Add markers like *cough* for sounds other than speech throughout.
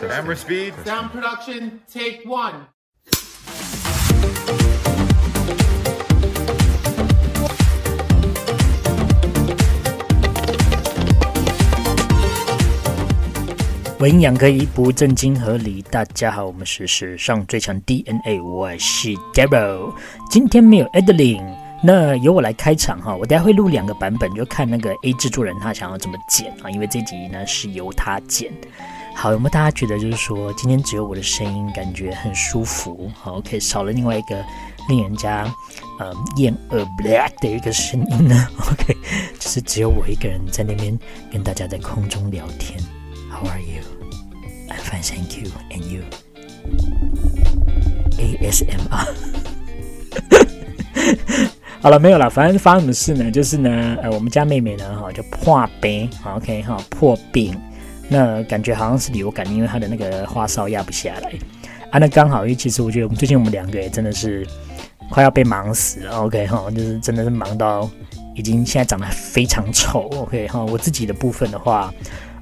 Camera speed. Sound production, take one. 文养可以不正经合理。大家好，我们是史上最强 DNA，我是 Daryl。今天没有 Adeline，那由我来开场哈。我等下会录两个版本，就看那个 A 制作人他想要怎么剪啊。因为这集呢是由他剪。好，有没有大家觉得就是说今天只有我的声音，感觉很舒服？好，OK，少了另外一个令人家呃厌恶 black 的一个声音呢？*laughs* OK，就是只有我一个人在那边跟大家在空中聊天。How are you? I'm fine, thank you. And you? ASMR。*laughs* 好了，没有了。反正发生什么事呢？就是呢，呃，我们家妹妹呢，哈，就破病，OK，哈，破冰。那感觉好像是流感，因为他的那个花哨压不下来。啊，那刚好，因为其实我觉得最近我们两个也真的是快要被忙死了，OK，哈，就是真的是忙到已经现在长得非常丑，OK，哈，我自己的部分的话。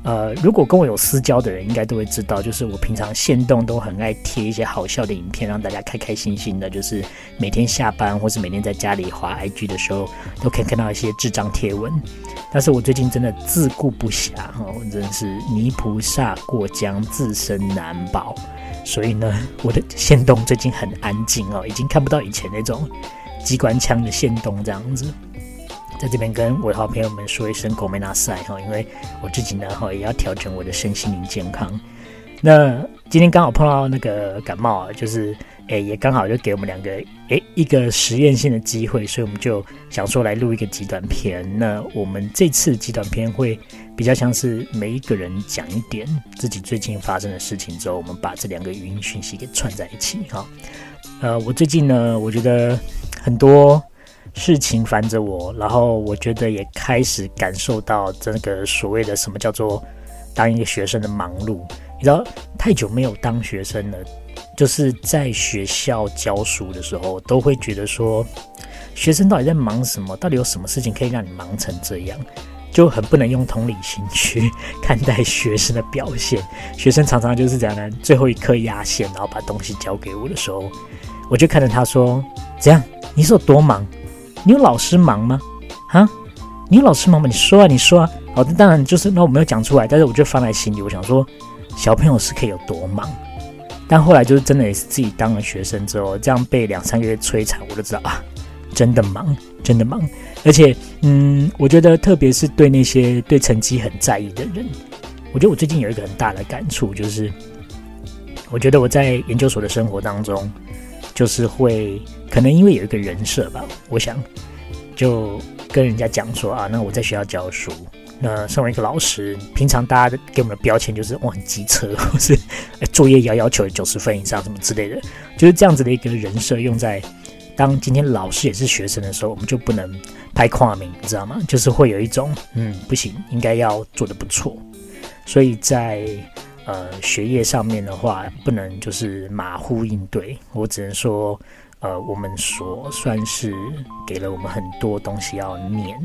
呃，如果跟我有私交的人，应该都会知道，就是我平常线动都很爱贴一些好笑的影片，让大家开开心心的。就是每天下班或是每天在家里滑 IG 的时候，都可以看到一些智障贴文。但是我最近真的自顾不暇哈，我真是泥菩萨过江，自身难保。所以呢，我的线动最近很安静哦，已经看不到以前那种机关枪的线动这样子。在这边跟我的好朋友们说一声“狗没拿赛”哈，因为我自己呢哈也要调整我的身心灵健康。那今天刚好碰到那个感冒啊，就是诶也刚好就给我们两个诶一个实验性的机会，所以我们就想说来录一个极短片。那我们这次极短片会比较像是每一个人讲一点自己最近发生的事情之后，我们把这两个语音讯息给串在一起哈。呃，我最近呢，我觉得很多。事情烦着我，然后我觉得也开始感受到这个所谓的什么叫做当一个学生的忙碌。你知道，太久没有当学生了，就是在学校教书的时候，都会觉得说，学生到底在忙什么？到底有什么事情可以让你忙成这样？就很不能用同理心去看待学生的表现。学生常常就是这样的，最后一刻压线，然后把东西交给我的时候，我就看着他说：“怎样？你是有多忙？”你有老师忙吗？啊，你有老师忙吗？你说啊，你说啊。好的，当然就是那我没有讲出来，但是我就放在心里。我想说，小朋友是可以有多忙，但后来就是真的也是自己当了学生之后，这样被两三个月摧残，我就知道啊，真的忙，真的忙。而且，嗯，我觉得特别是对那些对成绩很在意的人，我觉得我最近有一个很大的感触，就是我觉得我在研究所的生活当中，就是会。可能因为有一个人设吧，我想就跟人家讲说啊，那我在学校教书，那身为一个老师，平常大家给我们的标签就是哇很机车，或是作业要要求九十分以上什么之类的，就是这样子的一个人设用在当今天老师也是学生的时候，我们就不能拍跨名，你知道吗？就是会有一种嗯不行，应该要做的不错，所以在呃学业上面的话，不能就是马虎应对，我只能说。呃，我们所算是给了我们很多东西要念，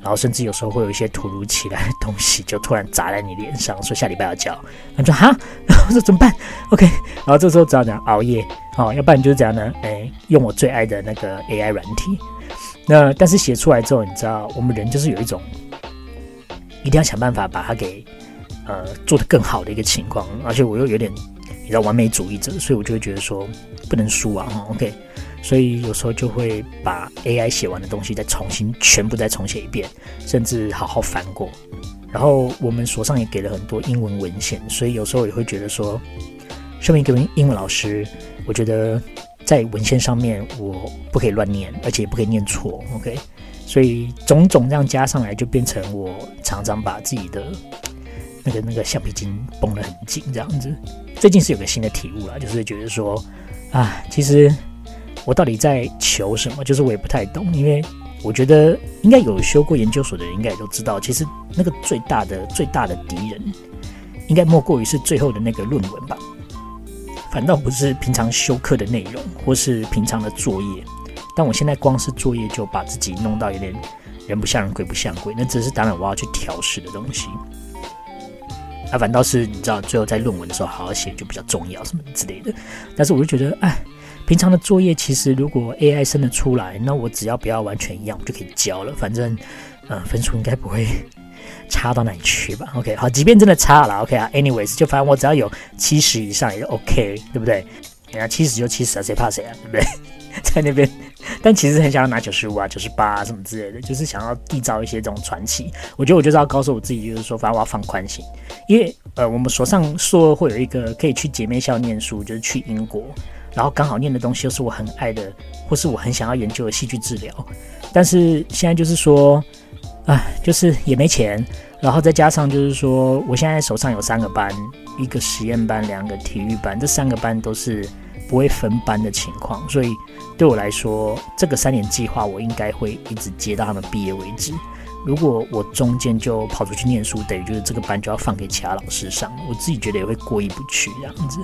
然后甚至有时候会有一些突如其来的东西就突然砸在你脸上，说下礼拜要交，他说哈，*laughs* 然后说怎么办？OK，然后这时候只好讲熬夜，哦，要不然就是这样呢，哎，用我最爱的那个 AI 软体。那但是写出来之后，你知道，我们人就是有一种一定要想办法把它给呃做得更好的一个情况，而且我又有点你知道完美主义者，所以我就会觉得说。不能输啊，OK，所以有时候就会把 AI 写完的东西再重新全部再重写一遍，甚至好好翻过。然后我们所上也给了很多英文文献，所以有时候也会觉得说，身为一个英文老师，我觉得在文献上面我不可以乱念，而且也不可以念错，OK。所以种种这样加上来，就变成我常常把自己的那个那个橡皮筋绷得很紧，这样子。最近是有个新的体悟啦，就是觉得说。啊，其实我到底在求什么？就是我也不太懂，因为我觉得应该有修过研究所的人应该也都知道，其实那个最大的最大的敌人，应该莫过于是最后的那个论文吧。反倒不是平常修课的内容，或是平常的作业。但我现在光是作业就把自己弄到有点人不像人，鬼不像鬼，那只是当然我要去调试的东西。啊，反倒是你知道，最后在论文的时候好好写就比较重要，什么之类的。但是我就觉得，哎，平常的作业其实如果 AI 生得出来，那我只要不要完全一样，我就可以交了。反正，嗯、呃，分数应该不会差到哪里去吧？OK，好，即便真的差了，OK 啊，anyways，就反正我只要有七十以上也就 OK，对不对？人家七十就七十啊，谁怕谁啊，对不对？*laughs* 在那边，但其实很想要拿九十五啊、九十八啊什么之类的，就是想要缔造一些这种传奇。我觉得我就是要告诉我自己，就是说，反正我要放宽心，因为呃，我们所上说会有一个可以去姐妹校念书，就是去英国，然后刚好念的东西又是我很爱的，或是我很想要研究的戏剧治疗。但是现在就是说，啊，就是也没钱，然后再加上就是说，我现在手上有三个班，一个实验班，两个体育班，这三个班都是不会分班的情况，所以。对我来说，这个三年计划我应该会一直接到他们毕业为止。如果我中间就跑出去念书，等于就是这个班就要放给其他老师上，我自己觉得也会过意不去这样子。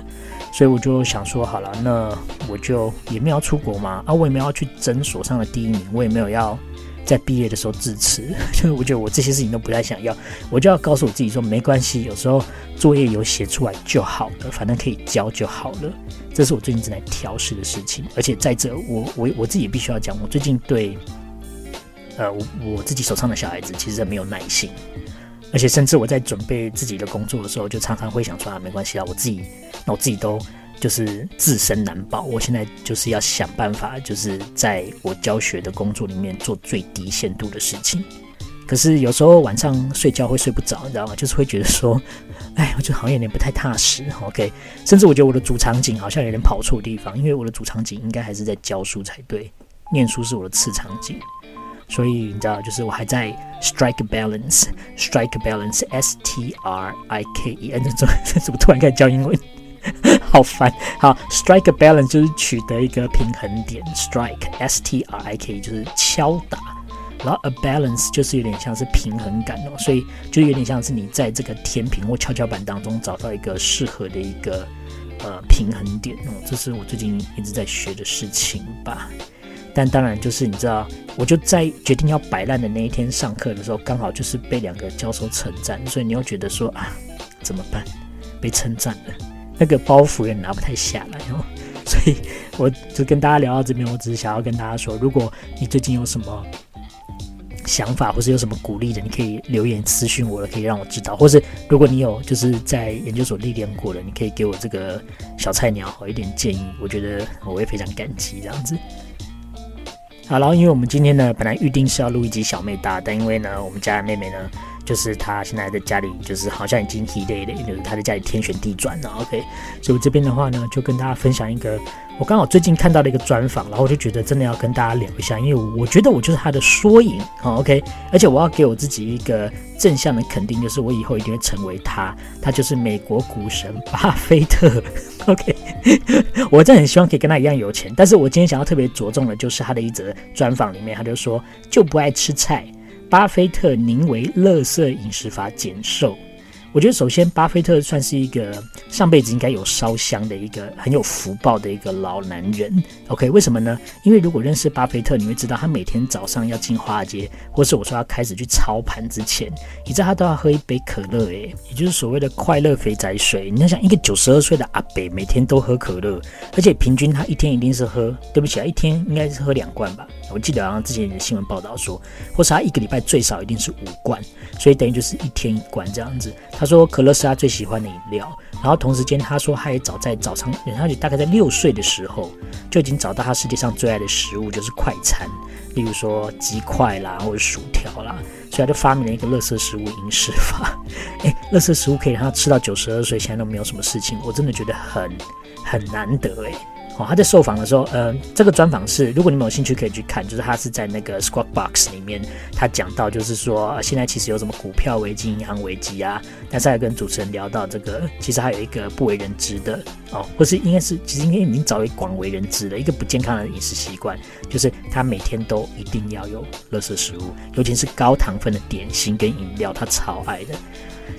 所以我就想说，好了，那我就也没有要出国嘛，啊，我也没有要去争所上的第一名，我也没有要。在毕业的时候致辞，就是我觉得我这些事情都不太想要，我就要告诉我自己说没关系，有时候作业有写出来就好了，反正可以交就好了。这是我最近正在调试的事情，而且在这我我我自己必须要讲，我最近对呃我我自己手上的小孩子其实很没有耐心，而且甚至我在准备自己的工作的时候，就常常会想说啊没关系啊，我自己那我自己都。就是自身难保，我现在就是要想办法，就是在我教学的工作里面做最低限度的事情。可是有时候晚上睡觉会睡不着，你知道吗？就是会觉得说，哎，我觉得好像有点不太踏实。OK，甚至我觉得我的主场景好像有点跑错地方，因为我的主场景应该还是在教书才对，念书是我的次场景。所以你知道，就是我还在 strike balance，strike balance，S T R I K E，哎，怎么怎么突然开始教英文？好烦，好，strike balance 就是取得一个平衡点，strike，S T R I K E 就是敲打，然后 a balance 就是有点像是平衡感哦，所以就有点像是你在这个天平或跷跷板当中找到一个适合的一个呃平衡点哦，这是我最近一直在学的事情吧。但当然就是你知道，我就在决定要摆烂的那一天上课的时候，刚好就是被两个教授称赞，所以你又觉得说啊，怎么办？被称赞了。那个包袱也拿不太下来哦，所以我就跟大家聊到这边，我只是想要跟大家说，如果你最近有什么想法，或是有什么鼓励的，你可以留言私讯我了，可以让我知道，或是如果你有就是在研究所历练过的，你可以给我这个小菜鸟好一点建议，我觉得我会非常感激这样子。好，然后因为我们今天呢，本来预定是要录一集小妹大，但因为呢，我们家的妹妹呢。就是他现在在家里，就是好像已经体累了，就是他在家里天旋地转了。OK，所以我这边的话呢，就跟大家分享一个我刚好最近看到的一个专访，然后我就觉得真的要跟大家聊一下，因为我觉得我就是他的缩影。好，OK，而且我要给我自己一个正向的肯定，就是我以后一定会成为他，他就是美国股神巴菲特。OK，我真的很希望可以跟他一样有钱，但是我今天想要特别着重的就是他的一则专访里面，他就说就不爱吃菜。巴菲特宁为垃圾饮食法减寿。我觉得首先，巴菲特算是一个上辈子应该有烧香的一个很有福报的一个老男人。OK，为什么呢？因为如果认识巴菲特，你会知道他每天早上要进华尔街，或是我说要开始去操盘之前，你知道他都要喝一杯可乐，诶，也就是所谓的快乐肥宅水。你要想，一个九十二岁的阿伯每天都喝可乐，而且平均他一天一定是喝，对不起啊，一天应该是喝两罐吧？我记得好像之前的新闻报道说，或是他一个礼拜最少一定是五罐，所以等于就是一天一罐这样子。他说可乐是他最喜欢的饮料，然后同时间他说他也早在早上，他大概在六岁的时候就已经找到他世界上最爱的食物就是快餐，例如说鸡块啦或者薯条啦，所以他就发明了一个垃圾食物饮食法。诶，垃圾食物可以让他吃到九十二岁，现在都没有什么事情，我真的觉得很很难得诶。他在受访的时候，呃，这个专访是，如果你们有兴趣可以去看，就是他是在那个 Squawk Box 里面，他讲到就是说，呃，现在其实有什么股票危机、银行危机啊，但是还跟主持人聊到这个，其实还有一个不为人知的哦，或是应该是其实应该已经早已广为人知的一个不健康的饮食习惯，就是他每天都一定要有垃圾食物，尤其是高糖分的点心跟饮料，他超爱的。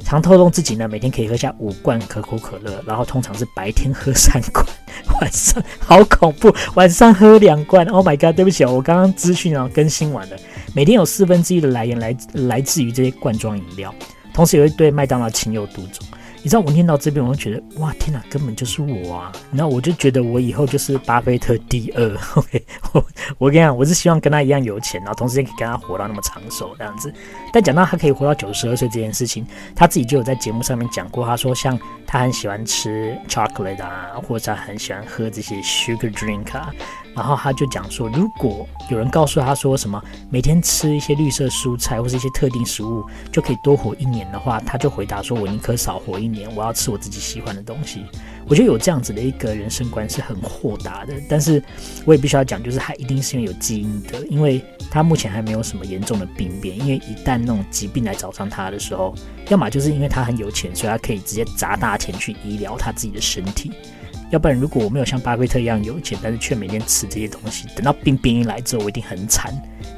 常透露自己呢，每天可以喝下五罐可口可乐，然后通常是白天喝三罐，*laughs* 晚上好恐怖，晚上喝两罐。Oh my god，对不起哦，我刚刚资讯啊更新完了，每天有四分之一的来源来来自于这些罐装饮料，同时也会对麦当劳情有独钟。你知道我念到这边，我就觉得哇，天哪，根本就是我啊！然后我就觉得我以后就是巴菲特第二。*laughs* OK，我我跟你讲，我是希望跟他一样有钱，然后同时也可以跟他活到那么长寿这样子。但讲到他可以活到九十二岁这件事情，他自己就有在节目上面讲过，他说像他很喜欢吃 chocolate 啊，或者他很喜欢喝这些 sugar drink 啊。然后他就讲说，如果有人告诉他说什么每天吃一些绿色蔬菜或是一些特定食物就可以多活一年的话，他就回答说：“我宁可少活一年，我要吃我自己喜欢的东西。”我觉得有这样子的一个人生观是很豁达的。但是我也必须要讲，就是他一定是因为有基因的，因为他目前还没有什么严重的病变。因为一旦那种疾病来找上他的时候，要么就是因为他很有钱，所以他可以直接砸大钱去医疗他自己的身体。要不然，如果我没有像巴菲特一样有钱，但是却每天吃这些东西，等到病病一来之后，我一定很惨。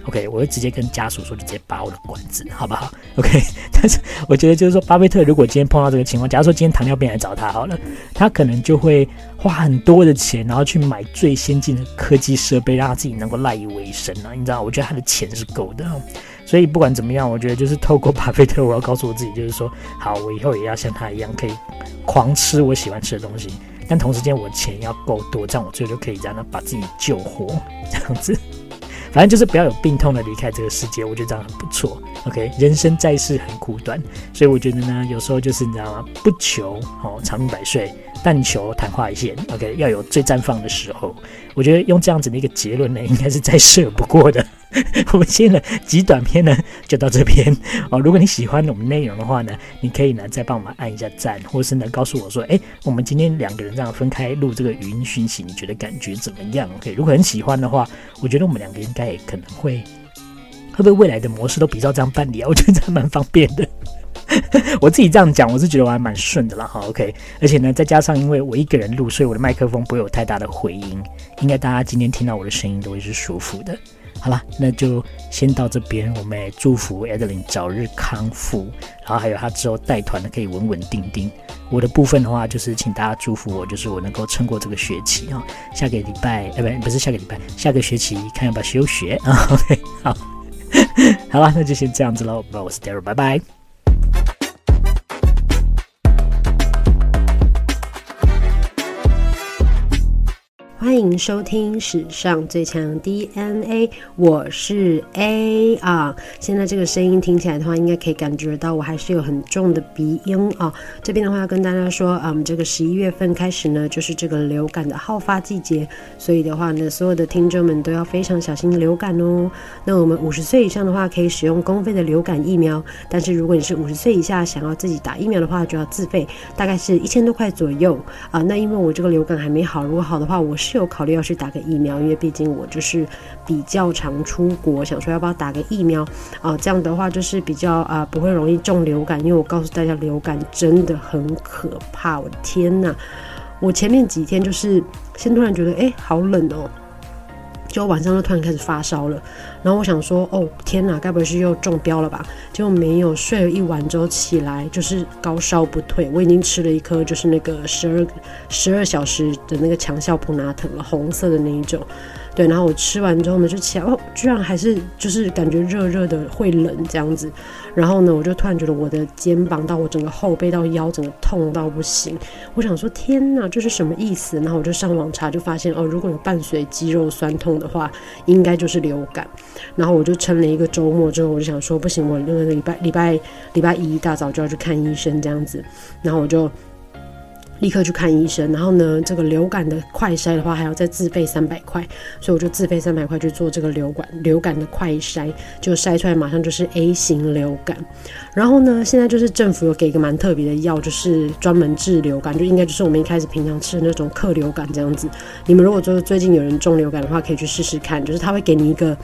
OK，我会直接跟家属说，就直接拔我的管子，好不好？OK。*laughs* 但是我觉得就是说，巴菲特如果今天碰到这个情况，假如说今天糖尿病来找他好了，他可能就会花很多的钱，然后去买最先进的科技设备，让他自己能够赖以为生啊。你知道，我觉得他的钱是够的。*laughs* 所以不管怎么样，我觉得就是透过巴菲特，我要告诉我自己，就是说，好，我以后也要像他一样，可以狂吃我喜欢吃的东西。但同时间，我钱要够多，这样我最后就可以让他把自己救活，这样子。反正就是不要有病痛的离开这个世界，我觉得这样很不错。OK，人生在世很苦短，所以我觉得呢，有时候就是你知道吗？不求哦长命百岁。但求昙花一现，OK，要有最绽放的时候。我觉得用这样子的一个结论呢，应该是再适合不过的。*laughs* 我们今天的极短片呢，就到这边 *laughs* 哦。如果你喜欢我们内容的话呢，你可以呢再帮我们按一下赞，或是呢告诉我说，哎，我们今天两个人这样分开录这个语音讯息，你觉得感觉怎么样？OK，如果很喜欢的话，我觉得我们两个应该也可能会，会不会未来的模式都比照这样办理啊？我觉得这还蛮方便的。*laughs* 我自己这样讲，我是觉得我还蛮顺的啦，哈，OK。而且呢，再加上因为我一个人录，所以我的麦克风不会有太大的回音，应该大家今天听到我的声音都会是舒服的。好了，那就先到这边，我们也祝福 Adeline 早日康复，然后还有他之后带团的可以稳稳定定。我的部分的话，就是请大家祝福我，就是我能够撑过这个学期啊，下个礼拜，呃，不，不是下个礼拜，下个学期看要不要休学啊？OK，*laughs* 好，好了，那就先这样子喽，我是 Daryl，拜拜。欢迎收听史上最强 DNA，我是 A 啊。现在这个声音听起来的话，应该可以感觉到我还是有很重的鼻音啊。这边的话要跟大家说，嗯，这个十一月份开始呢，就是这个流感的好发季节，所以的话呢，所有的听众们都要非常小心流感哦。那我们五十岁以上的话，可以使用公费的流感疫苗，但是如果你是五十岁以下想要自己打疫苗的话，就要自费，大概是一千多块左右啊。那因为我这个流感还没好，如果好的话，我是。有考虑要去打个疫苗，因为毕竟我就是比较常出国，想说要不要打个疫苗啊？这样的话就是比较啊不会容易中流感，因为我告诉大家流感真的很可怕，我的天呐！我前面几天就是先突然觉得哎好冷哦。就晚上就突然开始发烧了，然后我想说，哦天哪，该不会是又中标了吧？结果没有，睡了一晚之后起来就是高烧不退。我已经吃了一颗就是那个十二十二小时的那个强效普拿疼了，红色的那一种。对，然后我吃完之后呢，就起来哦，居然还是就是感觉热热的，会冷这样子。然后呢，我就突然觉得我的肩膀到我整个后背到腰，整个痛到不行。我想说，天哪，这是什么意思？然后我就上网查，就发现哦，如果有伴随肌肉酸痛的话，应该就是流感。然后我就撑了一个周末之后，我就想说，不行，我那个礼拜礼拜礼拜一一大早就要去看医生这样子。然后我就。立刻去看医生，然后呢，这个流感的快筛的话还要再自费三百块，所以我就自费三百块去做这个流感流感的快筛，就筛出来马上就是 A 型流感。然后呢，现在就是政府有给一个蛮特别的药，就是专门治流感，就应该就是我们一开始平常吃的那种克流感这样子。你们如果说最近有人中流感的话，可以去试试看，就是他会给你一个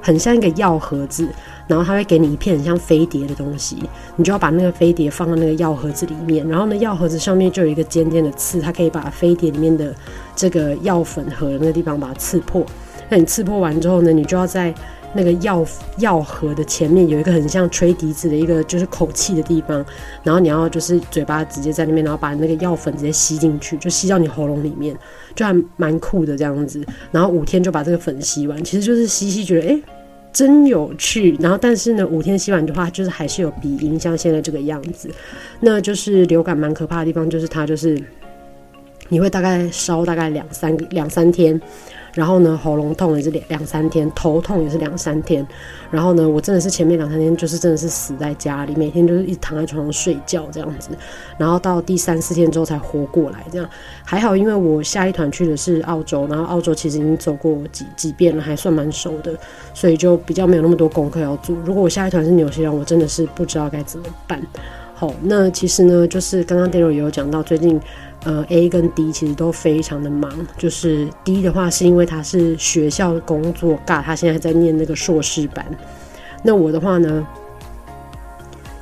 很像一个药盒子。然后他会给你一片很像飞碟的东西，你就要把那个飞碟放到那个药盒子里面。然后呢，药盒子上面就有一个尖尖的刺，它可以把飞碟里面的这个药粉盒那个地方把它刺破。那你刺破完之后呢，你就要在那个药药盒的前面有一个很像吹笛子的一个就是口气的地方，然后你要就是嘴巴直接在那边，然后把那个药粉直接吸进去，就吸到你喉咙里面，就还蛮酷的这样子。然后五天就把这个粉吸完，其实就是吸吸觉得诶。真有趣。然后，但是呢，五天吸完的话，就是还是有鼻音，像现在这个样子。那就是流感蛮可怕的地方，就是它就是你会大概烧大概两三两三天。然后呢，喉咙痛也是两两三天，头痛也是两三天。然后呢，我真的是前面两三天就是真的是死在家里，每天就是一躺在床上睡觉这样子。然后到第三四天之后才活过来，这样还好，因为我下一团去的是澳洲，然后澳洲其实已经走过几几遍了，还算蛮熟的，所以就比较没有那么多功课要做。如果我下一团是纽西兰，我真的是不知道该怎么办。好，那其实呢，就是刚刚 Daryl 也有讲到最近。呃，A 跟 D 其实都非常的忙。就是 D 的话，是因为他是学校工作尬，他现在还在念那个硕士班。那我的话呢，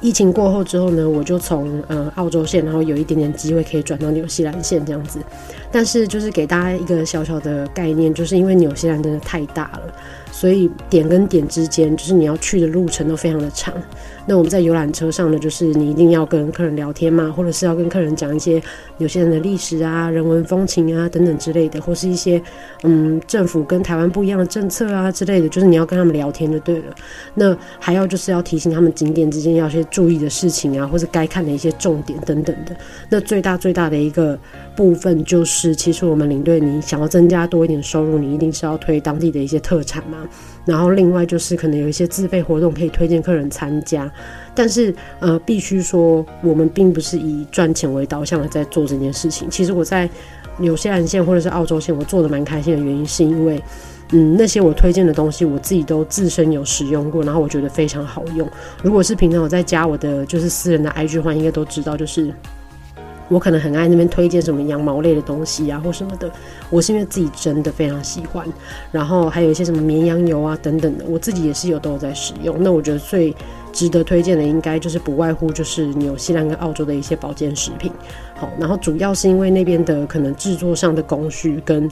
疫情过后之后呢，我就从呃澳洲线，然后有一点点机会可以转到纽西兰线这样子。但是就是给大家一个小小的概念，就是因为纽西兰真的太大了。所以点跟点之间，就是你要去的路程都非常的长。那我们在游览车上呢，就是你一定要跟客人聊天嘛，或者是要跟客人讲一些有些人的历史啊、人文风情啊等等之类的，或是一些嗯政府跟台湾不一样的政策啊之类的，就是你要跟他们聊天就对了。那还要就是要提醒他们景点之间要些注意的事情啊，或是该看的一些重点等等的。那最大最大的一个部分就是，其实我们领队你想要增加多一点收入，你一定是要推当地的一些特产嘛。然后另外就是可能有一些自费活动可以推荐客人参加，但是呃，必须说我们并不是以赚钱为导向的在做这件事情。其实我在纽西兰线或者是澳洲线，我做的蛮开心的原因是因为，嗯，那些我推荐的东西我自己都自身有使用过，然后我觉得非常好用。如果是平常我在加我的就是私人的 IG 的话，应该都知道就是。我可能很爱那边推荐什么羊毛类的东西啊，或什么的。我是因为自己真的非常喜欢，然后还有一些什么绵羊油啊等等的，我自己也是有都有在使用。那我觉得最值得推荐的，应该就是不外乎就是纽西兰跟澳洲的一些保健食品。好，然后主要是因为那边的可能制作上的工序跟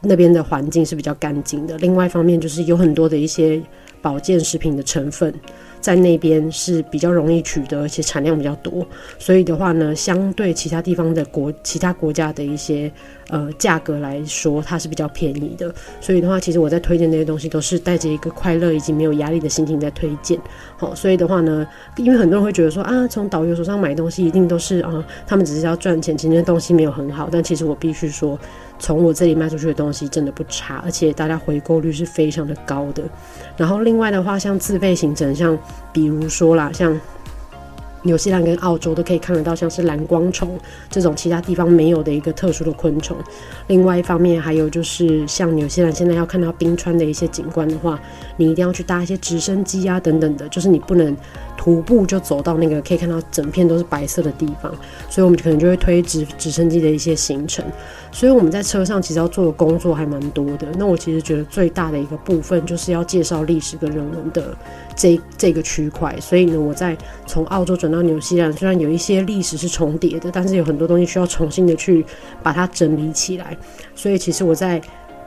那边的环境是比较干净的。另外一方面就是有很多的一些保健食品的成分。在那边是比较容易取得，而且产量比较多，所以的话呢，相对其他地方的国、其他国家的一些呃价格来说，它是比较便宜的。所以的话，其实我在推荐那些东西，都是带着一个快乐以及没有压力的心情在推荐。好，所以的话呢，因为很多人会觉得说啊，从导游手上买东西一定都是啊，他们只是要赚钱，其实东西没有很好。但其实我必须说，从我这里卖出去的东西真的不差，而且大家回购率是非常的高的。然后另另外的话，像自备行程，像比如说啦，像纽西兰跟澳洲都可以看得到，像是蓝光虫这种其他地方没有的一个特殊的昆虫。另外一方面，还有就是像纽西兰现在要看到冰川的一些景观的话，你一定要去搭一些直升机啊等等的，就是你不能。徒步就走到那个可以看到整片都是白色的地方，所以我们可能就会推直直升机的一些行程。所以我们在车上其实要做的工作还蛮多的。那我其实觉得最大的一个部分就是要介绍历史跟人文的这这个区块。所以呢，我在从澳洲转到纽西兰，虽然有一些历史是重叠的，但是有很多东西需要重新的去把它整理起来。所以其实我在。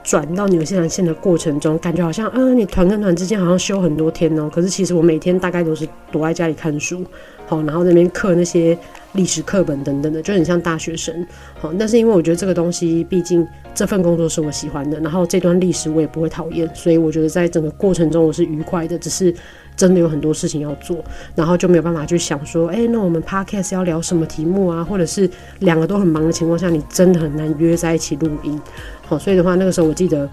转到纽西兰线的过程中，感觉好像，嗯，你团跟团之间好像休很多天哦。可是其实我每天大概都是躲在家里看书，好，然后那边刻那些历史课本等等的，就很像大学生。好，但是因为我觉得这个东西，毕竟这份工作是我喜欢的，然后这段历史我也不会讨厌，所以我觉得在整个过程中我是愉快的。只是真的有很多事情要做，然后就没有办法去想说，哎，那我们 podcast 要聊什么题目啊？或者是两个都很忙的情况下，你真的很难约在一起录音。好，所以的话，那个时候我记得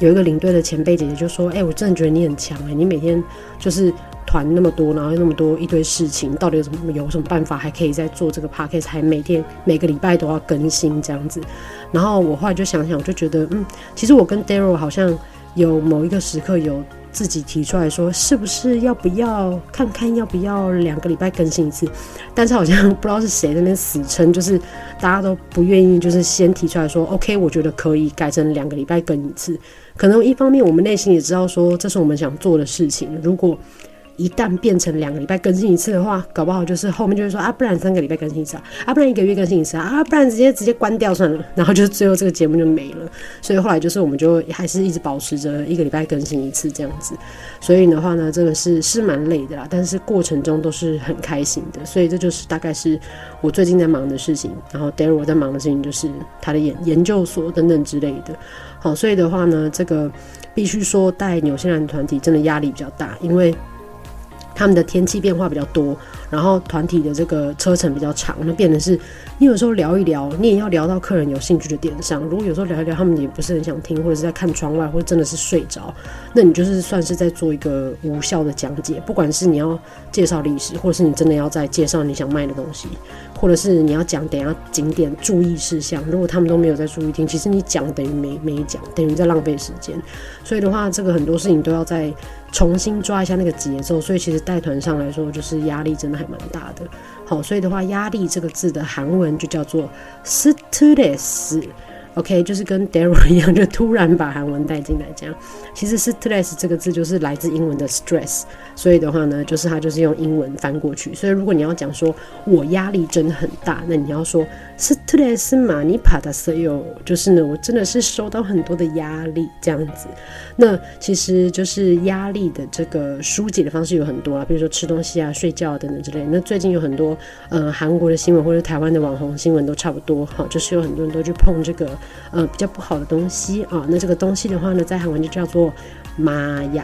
有一个领队的前辈姐姐就说：“哎、我真的觉得你很强哎，你每天就是团那么多，然后那么多一堆事情，到底有什么有什么办法还可以再做这个 podcast，还每天每个礼拜都要更新这样子？”然后我后来就想想，我就觉得，嗯，其实我跟 Daryl 好像有某一个时刻有。自己提出来说，是不是要不要看看要不要两个礼拜更新一次？但是好像不知道是谁那边死撑，就是大家都不愿意，就是先提出来说，OK，我觉得可以改成两个礼拜更一次。可能一方面我们内心也知道说，这是我们想做的事情。如果一旦变成两个礼拜更新一次的话，搞不好就是后面就是说啊，不然三个礼拜更新一次啊，啊，不然一个月更新一次啊，不然直接直接关掉算了，然后就是最后这个节目就没了。所以后来就是我们就还是一直保持着一个礼拜更新一次这样子。所以的话呢，真的是是蛮累的啦，但是过程中都是很开心的。所以这就是大概是我最近在忙的事情。然后 Daryl 在忙的事情就是他的研研究所等等之类的。好，所以的话呢，这个必须说带纽西兰团体真的压力比较大，因为。他们的天气变化比较多，然后团体的这个车程比较长，那变成是，你有时候聊一聊，你也要聊到客人有兴趣的点上。如果有时候聊一聊，他们也不是很想听，或者是在看窗外，或者真的是睡着，那你就是算是在做一个无效的讲解。不管是你要介绍历史，或者是你真的要在介绍你想卖的东西，或者是你要讲等下景点注意事项，如果他们都没有在注意听，其实你讲等于没没讲，等于在浪费时间。所以的话，这个很多事情都要在。重新抓一下那个节奏，所以其实带团上来说，就是压力真的还蛮大的。好，所以的话，压力这个字的韩文就叫做 stress。OK，就是跟 Daryl *laughs* 一样，就突然把韩文带进来这样。其实 stress 这个字就是来自英文的 stress，所以的话呢，就是它就是用英文翻过去。所以如果你要讲说我压力真的很大，那你要说 stress 嘛，你怕的所有就是呢，我真的是受到很多的压力这样子。那其实就是压力的这个疏解的方式有很多啊，比如说吃东西啊、睡觉啊等等之类。那最近有很多呃韩国的新闻或者台湾的网红新闻都差不多，哈，就是有很多人都去碰这个。呃，比较不好的东西啊，那这个东西的话呢，在韩文就叫做麻药，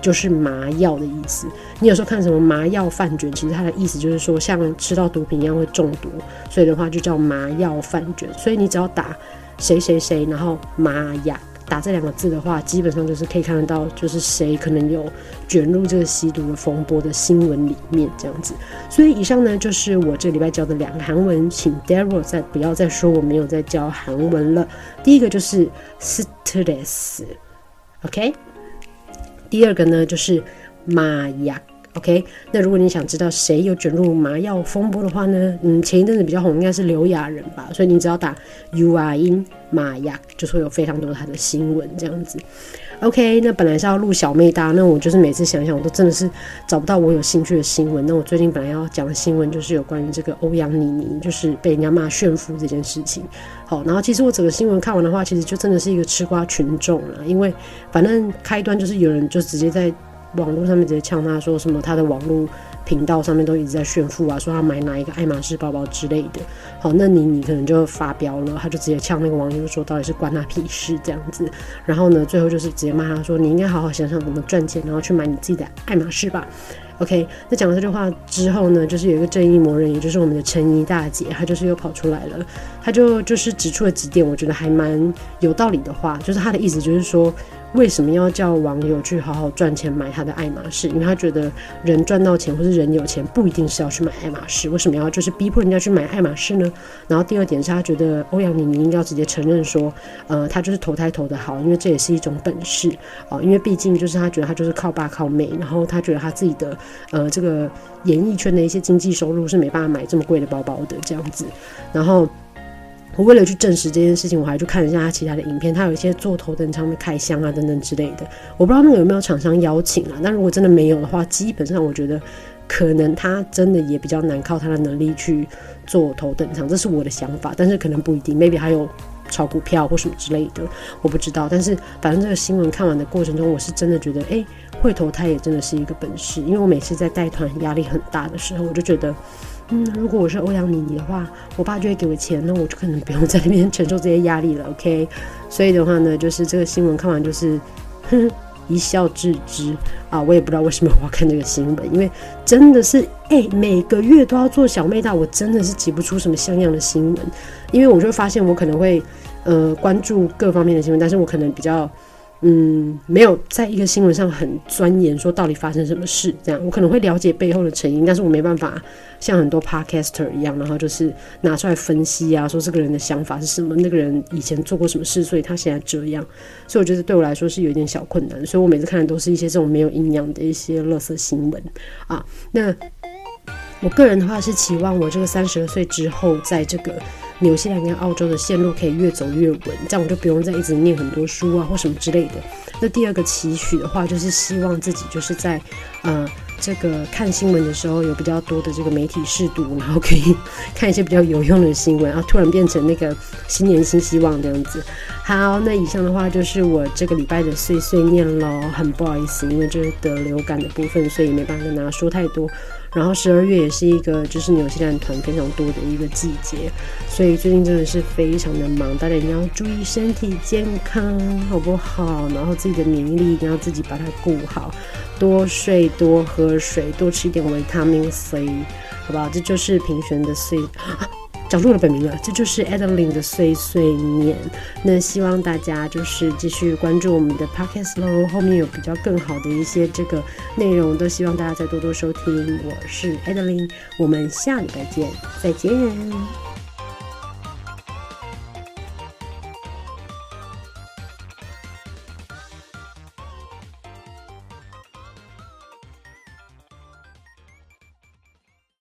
就是麻药的意思。你有时候看什么麻药饭卷，其实它的意思就是说像吃到毒品一样会中毒，所以的话就叫麻药饭卷。所以你只要打谁谁谁，然后麻药。打这两个字的话，基本上就是可以看得到，就是谁可能有卷入这个吸毒的风波的新闻里面这样子。所以以上呢，就是我这礼拜教的两个韩文，请 Daryl 再不要再说我没有在教韩文了。第一个就是 stress，OK？第二个呢就是麻药。OK，那如果你想知道谁有卷入麻药风波的话呢？嗯，前一阵子比较红应该是刘亚仁吧，所以你只要打 U R in 麻药，就是会有非常多他的新闻这样子。OK，那本来是要录小妹搭，那我就是每次想想，我都真的是找不到我有兴趣的新闻。那我最近本来要讲的新闻就是有关于这个欧阳妮妮，就是被人家骂炫富这件事情。好，然后其实我整个新闻看完的话，其实就真的是一个吃瓜群众了，因为反正开端就是有人就直接在。网络上面直接呛他说什么，他的网络频道上面都一直在炫富啊，说他买哪一个爱马仕包包之类的。好，那你你可能就发飙了，他就直接呛那个网友说，到底是关他屁事这样子。然后呢，最后就是直接骂他说，你应该好好想想怎么赚钱，然后去买你自己的爱马仕吧。OK，那讲了这句话之后呢，就是有一个正义魔人，也就是我们的陈怡大姐，她就是又跑出来了，她就就是指出了几点，我觉得还蛮有道理的话，就是她的意思就是说。为什么要叫网友去好好赚钱买他的爱马仕？因为他觉得人赚到钱或是人有钱不一定是要去买爱马仕。为什么要就是逼迫人家去买爱马仕呢？然后第二点是他觉得欧阳妮妮应该要直接承认说，呃，他就是投胎投得好，因为这也是一种本事啊、因为毕竟就是他觉得他就是靠爸靠妹，然后他觉得他自己的呃这个演艺圈的一些经济收入是没办法买这么贵的包包的这样子，然后。我为了去证实这件事情，我还去看了一下他其他的影片，他有一些做头等舱的开箱啊等等之类的。我不知道那个有没有厂商邀请啊？但如果真的没有的话，基本上我觉得可能他真的也比较难靠他的能力去做头等舱，这是我的想法。但是可能不一定，maybe 还有炒股票或什么之类的，我不知道。但是反正这个新闻看完的过程中，我是真的觉得，哎，会投胎也真的是一个本事。因为我每次在带团压力很大的时候，我就觉得。嗯，如果我是欧阳妮妮的话，我爸就会给我钱，那我就可能不用在那边承受这些压力了。OK，所以的话呢，就是这个新闻看完就是，哼，一笑置之啊。我也不知道为什么我要看这个新闻，因为真的是，哎、每个月都要做小妹大，我真的是挤不出什么像样的新闻，因为我就会发现我可能会呃关注各方面的新闻，但是我可能比较。嗯，没有在一个新闻上很钻研，说到底发生什么事，这样我可能会了解背后的成因，但是我没办法像很多 podcaster 一样，然后就是拿出来分析啊，说这个人的想法是什么，那个人以前做过什么事，所以他现在这样，所以我觉得对我来说是有一点小困难，所以我每次看的都是一些这种没有营养的一些垃圾新闻啊。那我个人的话是期望我这个三十二岁之后，在这个。纽西兰跟澳洲的线路可以越走越稳，这样我就不用再一直念很多书啊或什么之类的。那第二个期许的话，就是希望自己就是在呃这个看新闻的时候有比较多的这个媒体试读，然后可以看一些比较有用的新闻，然后突然变成那个新年新希望这样子。好，那以上的话就是我这个礼拜的碎碎念喽，很不好意思，因为这是得流感的部分，所以没办法跟大家说太多。然后十二月也是一个就是纽西兰团非常多的一个季节，所以最近真的是非常的忙，大家一定要注意身体健康，好不好？然后自己的免疫力一定要自己把它顾好，多睡，多喝水，多吃一点维他命 C，好不好？这就是平选的 C。讲错了本名了，这就是 Adeline 的碎碎念。那希望大家就是继续关注我们的 Podcast 喽，后面有比较更好的一些这个内容，都希望大家再多多收听。我是 Adeline，我们下礼拜见，再见。